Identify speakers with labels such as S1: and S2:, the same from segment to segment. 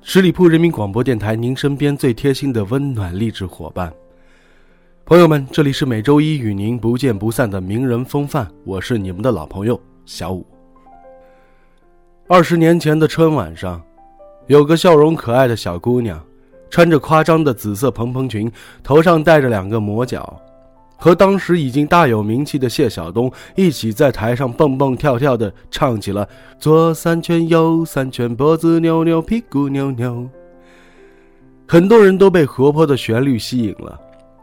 S1: 十里铺人民广播电台，您身边最贴心的温暖励志伙伴。朋友们，这里是每周一与您不见不散的名人风范，我是你们的老朋友小五。二十年前的春晚上，有个笑容可爱的小姑娘，穿着夸张的紫色蓬蓬裙，头上戴着两个魔角。和当时已经大有名气的谢晓东一起在台上蹦蹦跳跳的唱起了左三圈右三圈脖子扭扭屁股扭扭，很多人都被活泼的旋律吸引了，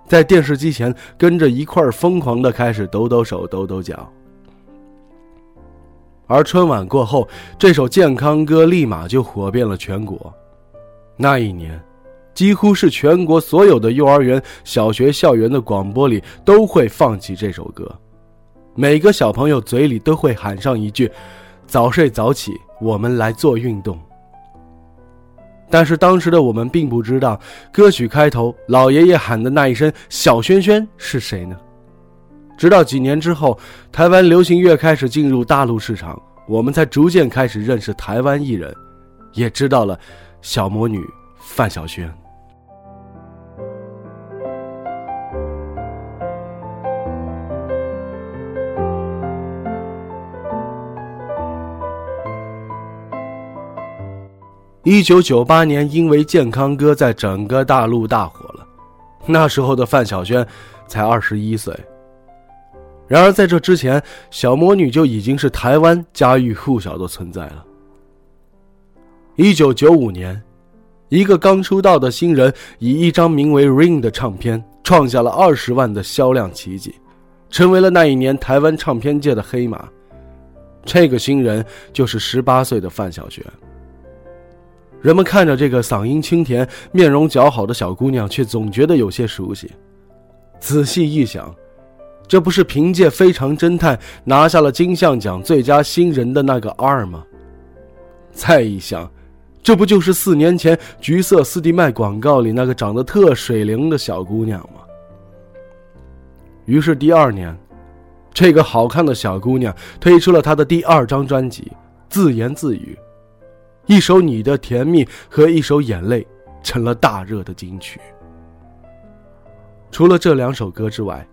S1: 在电视机前跟着一块儿疯狂的开始抖抖手抖抖脚。而春晚过后，这首健康歌立马就火遍了全国。那一年。几乎是全国所有的幼儿园、小学校园的广播里都会放起这首歌，每个小朋友嘴里都会喊上一句：“早睡早起，我们来做运动。”但是当时的我们并不知道，歌曲开头老爷爷喊的那一声“小轩轩”是谁呢？直到几年之后，台湾流行乐开始进入大陆市场，我们才逐渐开始认识台湾艺人，也知道了小魔女范晓萱。一九九八年，因为《健康歌》在整个大陆大火了。那时候的范晓萱才二十一岁。然而在这之前，小魔女就已经是台湾家喻户晓的存在了。一九九五年，一个刚出道的新人以一张名为《Ring》的唱片创下了二十万的销量奇迹，成为了那一年台湾唱片界的黑马。这个新人就是十八岁的范晓萱。人们看着这个嗓音清甜、面容姣好的小姑娘，却总觉得有些熟悉。仔细一想，这不是凭借《非常侦探》拿下了金像奖最佳新人的那个 R 吗？再一想，这不就是四年前橘色斯蒂麦广告里那个长得特水灵的小姑娘吗？于是第二年，这个好看的小姑娘推出了她的第二张专辑《自言自语》。一首《你的甜蜜》和一首《眼泪》成了大热的金曲。除了这两首歌之外，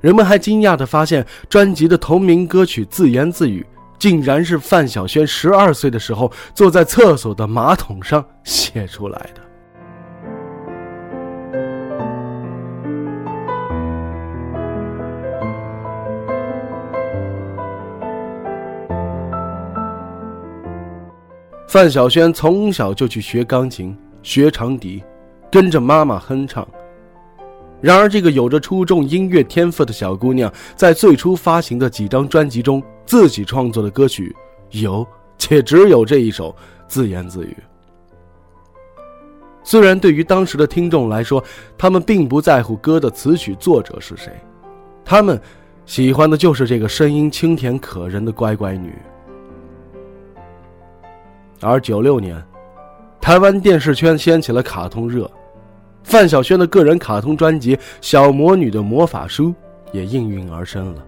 S1: 人们还惊讶地发现，专辑的同名歌曲《自言自语》竟然是范晓萱十二岁的时候坐在厕所的马桶上写出来的。范晓萱从小就去学钢琴、学长笛，跟着妈妈哼唱。然而，这个有着出众音乐天赋的小姑娘，在最初发行的几张专辑中，自己创作的歌曲有，且只有这一首《自言自语》。虽然对于当时的听众来说，他们并不在乎歌的词曲作者是谁，他们喜欢的就是这个声音清甜可人的乖乖女。而九六年，台湾电视圈掀起了卡通热，范晓萱的个人卡通专辑《小魔女的魔法书》也应运而生了。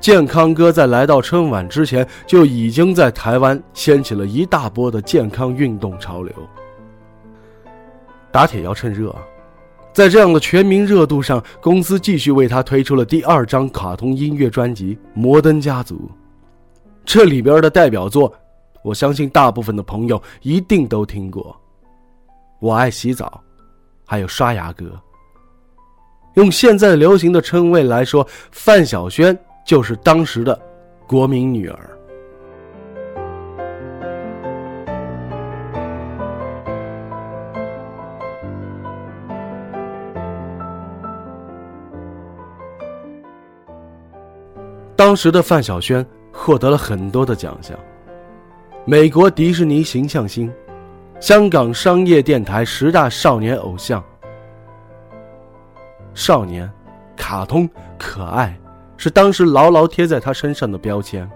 S1: 健康哥在来到春晚之前就已经在台湾掀起了一大波的健康运动潮流。打铁要趁热，在这样的全民热度上，公司继续为他推出了第二张卡通音乐专辑《摩登家族》，这里边的代表作。我相信大部分的朋友一定都听过，《我爱洗澡》，还有《刷牙歌》。用现在流行的称谓来说，范晓萱就是当时的国民女儿。当时的范晓萱获得了很多的奖项。美国迪士尼形象星、香港商业电台十大少年偶像。少年、卡通、可爱，是当时牢牢贴在他身上的标签。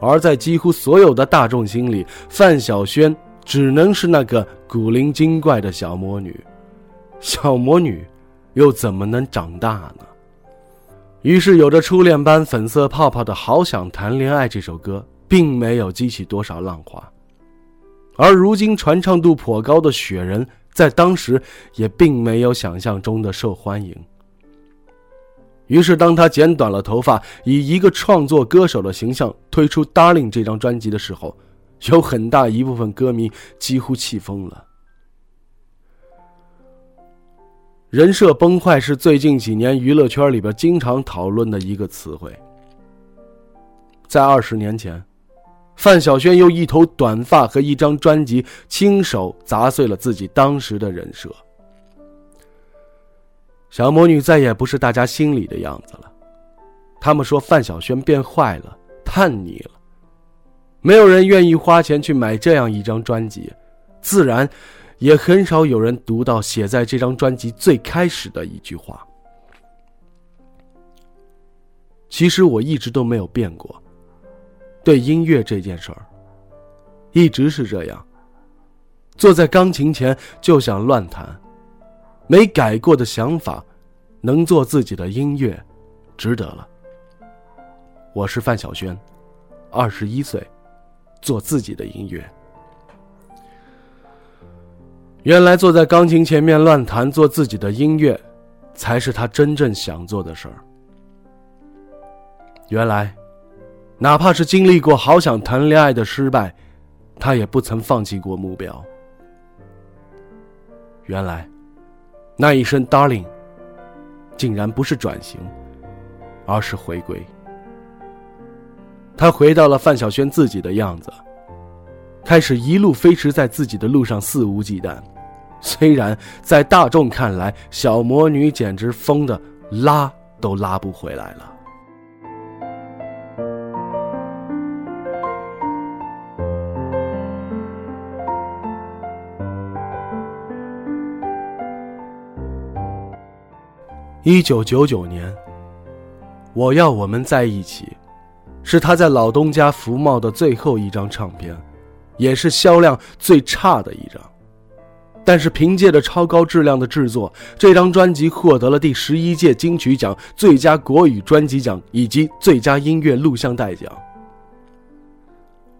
S1: 而在几乎所有的大众心里，范晓萱只能是那个古灵精怪的小魔女。小魔女，又怎么能长大呢？于是，有着初恋般粉色泡泡的《好想谈恋爱》这首歌，并没有激起多少浪花。而如今传唱度颇高的《雪人》，在当时也并没有想象中的受欢迎。于是，当他剪短了头发，以一个创作歌手的形象推出《Darling》这张专辑的时候，有很大一部分歌迷几乎气疯了。人设崩坏是最近几年娱乐圈里边经常讨论的一个词汇。在二十年前，范晓萱用一头短发和一张专辑亲手砸碎了自己当时的人设。小魔女再也不是大家心里的样子了，他们说范晓萱变坏了，叛逆了，没有人愿意花钱去买这样一张专辑，自然。也很少有人读到写在这张专辑最开始的一句话。其实我一直都没有变过，对音乐这件事儿，一直是这样。坐在钢琴前就想乱弹，没改过的想法，能做自己的音乐，值得了。我是范晓萱，二十一岁，做自己的音乐。原来坐在钢琴前面乱弹，做自己的音乐，才是他真正想做的事儿。原来，哪怕是经历过好想谈恋爱的失败，他也不曾放弃过目标。原来，那一声 “darling”，竟然不是转型，而是回归。他回到了范晓萱自己的样子。开始一路飞驰在自己的路上，肆无忌惮。虽然在大众看来，小魔女简直疯的拉都拉不回来了。一九九九年，我要我们在一起，是他在老东家福茂的最后一张唱片。也是销量最差的一张，但是凭借着超高质量的制作，这张专辑获得了第十一届金曲奖最佳国语专辑奖以及最佳音乐录像带奖。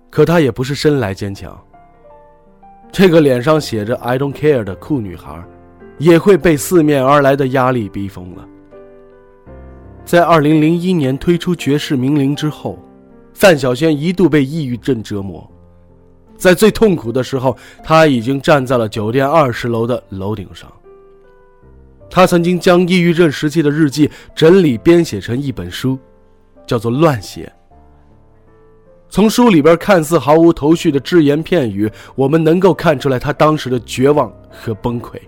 S1: 可她也不是生来坚强，这个脸上写着 “I don't care” 的酷女孩，也会被四面而来的压力逼疯了。在二零零一年推出《绝世名伶》之后，范晓萱一度被抑郁症折磨。在最痛苦的时候，他已经站在了酒店二十楼的楼顶上。他曾经将抑郁症时期的日记整理编写成一本书，叫做《乱写》。从书里边看似毫无头绪的只言片语，我们能够看出来他当时的绝望和崩溃。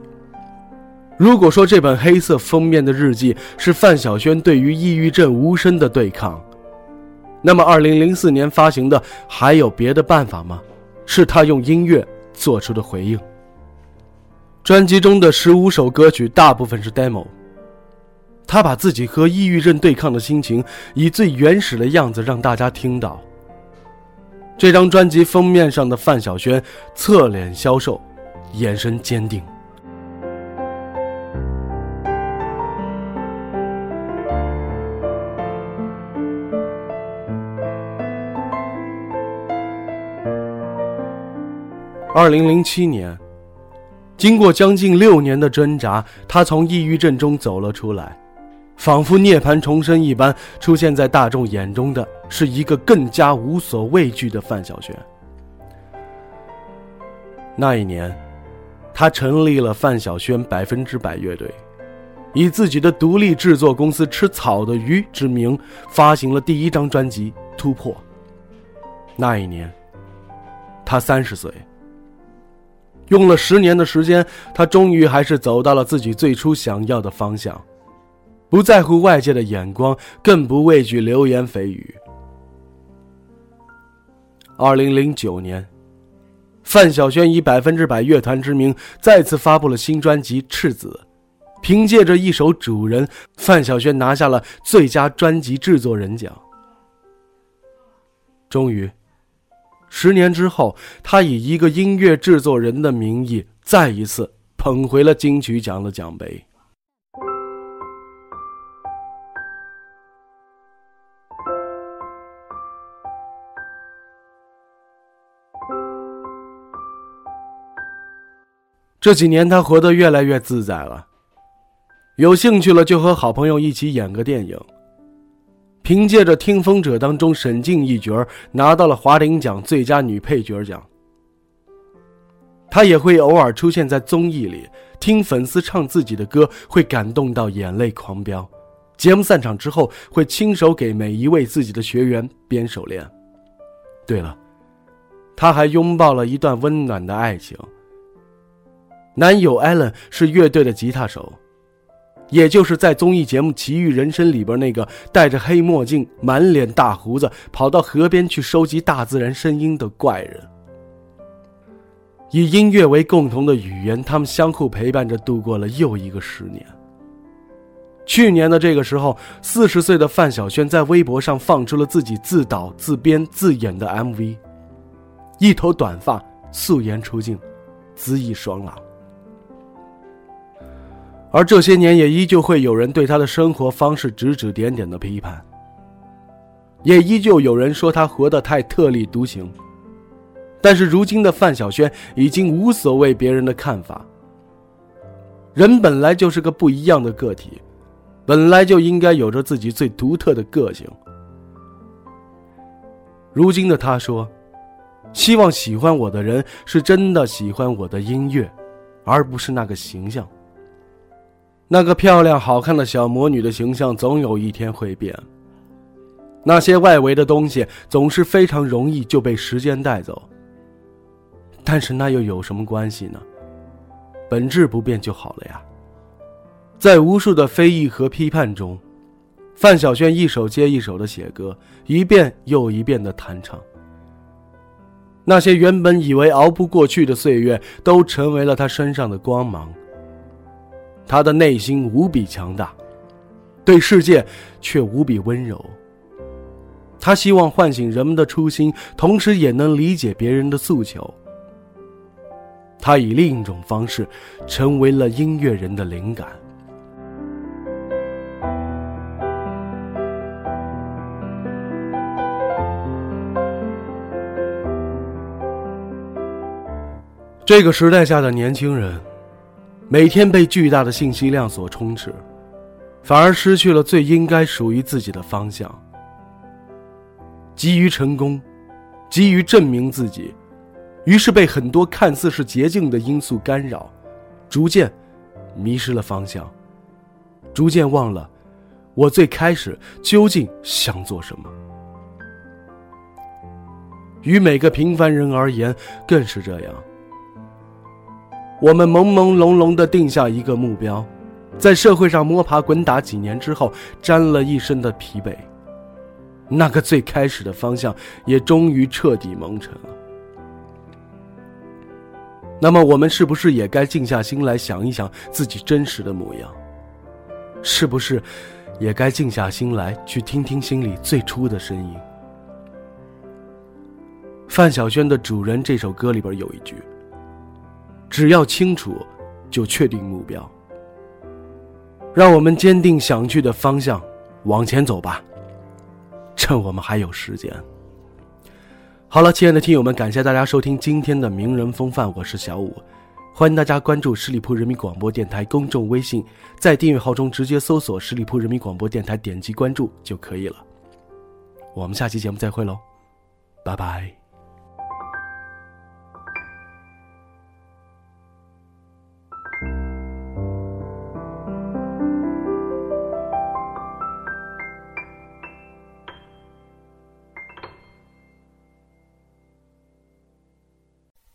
S1: 如果说这本黑色封面的日记是范晓萱对于抑郁症无声的对抗，那么二零零四年发行的《还有别的办法吗》？是他用音乐做出的回应。专辑中的十五首歌曲大部分是 demo。他把自己和抑郁症对抗的心情以最原始的样子让大家听到。这张专辑封面上的范晓萱侧脸消瘦，眼神坚定。二零零七年，经过将近六年的挣扎，他从抑郁症中走了出来，仿佛涅槃重生一般，出现在大众眼中的是一个更加无所畏惧的范晓萱。那一年，他成立了范晓萱百分之百乐队，以自己的独立制作公司“吃草的鱼”之名，发行了第一张专辑《突破》。那一年，他三十岁。用了十年的时间，他终于还是走到了自己最初想要的方向，不在乎外界的眼光，更不畏惧流言蜚语。二零零九年，范晓萱以百分之百乐团之名再次发布了新专辑《赤子》，凭借着一首《主人》，范晓萱拿下了最佳专辑制作人奖。终于，十年之后，他以一个音乐制作人的名义，再一次捧回了金曲奖的奖杯。这几年，他活得越来越自在了。有兴趣了，就和好朋友一起演个电影。凭借着《听风者》当中沈静一角，拿到了华鼎奖最佳女配角奖。她也会偶尔出现在综艺里，听粉丝唱自己的歌，会感动到眼泪狂飙。节目散场之后，会亲手给每一位自己的学员编手链。对了，他还拥抱了一段温暖的爱情。男友艾伦是乐队的吉他手，也就是在综艺节目《奇遇人生》里边那个戴着黑墨镜、满脸大胡子跑到河边去收集大自然声音的怪人。以音乐为共同的语言，他们相互陪伴着度过了又一个十年。去年的这个时候，四十岁的范晓萱在微博上放出了自己自导自编自演的 MV，一头短发，素颜出镜，恣意爽朗。而这些年，也依旧会有人对他的生活方式指指点点的批判，也依旧有人说他活得太特立独行。但是如今的范晓萱已经无所谓别人的看法。人本来就是个不一样的个体，本来就应该有着自己最独特的个性。如今的他说：“希望喜欢我的人是真的喜欢我的音乐，而不是那个形象。”那个漂亮好看的小魔女的形象总有一天会变。那些外围的东西总是非常容易就被时间带走。但是那又有什么关系呢？本质不变就好了呀。在无数的非议和批判中，范晓萱一首接一首的写歌，一遍又一遍的弹唱。那些原本以为熬不过去的岁月，都成为了她身上的光芒。他的内心无比强大，对世界却无比温柔。他希望唤醒人们的初心，同时也能理解别人的诉求。他以另一种方式，成为了音乐人的灵感。这个时代下的年轻人。每天被巨大的信息量所充斥，反而失去了最应该属于自己的方向。急于成功，急于证明自己，于是被很多看似是捷径的因素干扰，逐渐迷失了方向，逐渐忘了我最开始究竟想做什么。于每个平凡人而言，更是这样。我们朦朦胧胧地定下一个目标，在社会上摸爬滚打几年之后，沾了一身的疲惫，那个最开始的方向也终于彻底蒙尘了。那么，我们是不是也该静下心来想一想自己真实的模样？是不是也该静下心来去听听心里最初的声音？范晓萱的《主人》这首歌里边有一句。只要清楚，就确定目标。让我们坚定想去的方向，往前走吧。趁我们还有时间。好了，亲爱的听友们，感谢大家收听今天的名人风范，我是小五，欢迎大家关注十里铺人民广播电台公众微信，在订阅号中直接搜索“十里铺人民广播电台”，点击关注就可以了。我们下期节目再会喽，拜拜。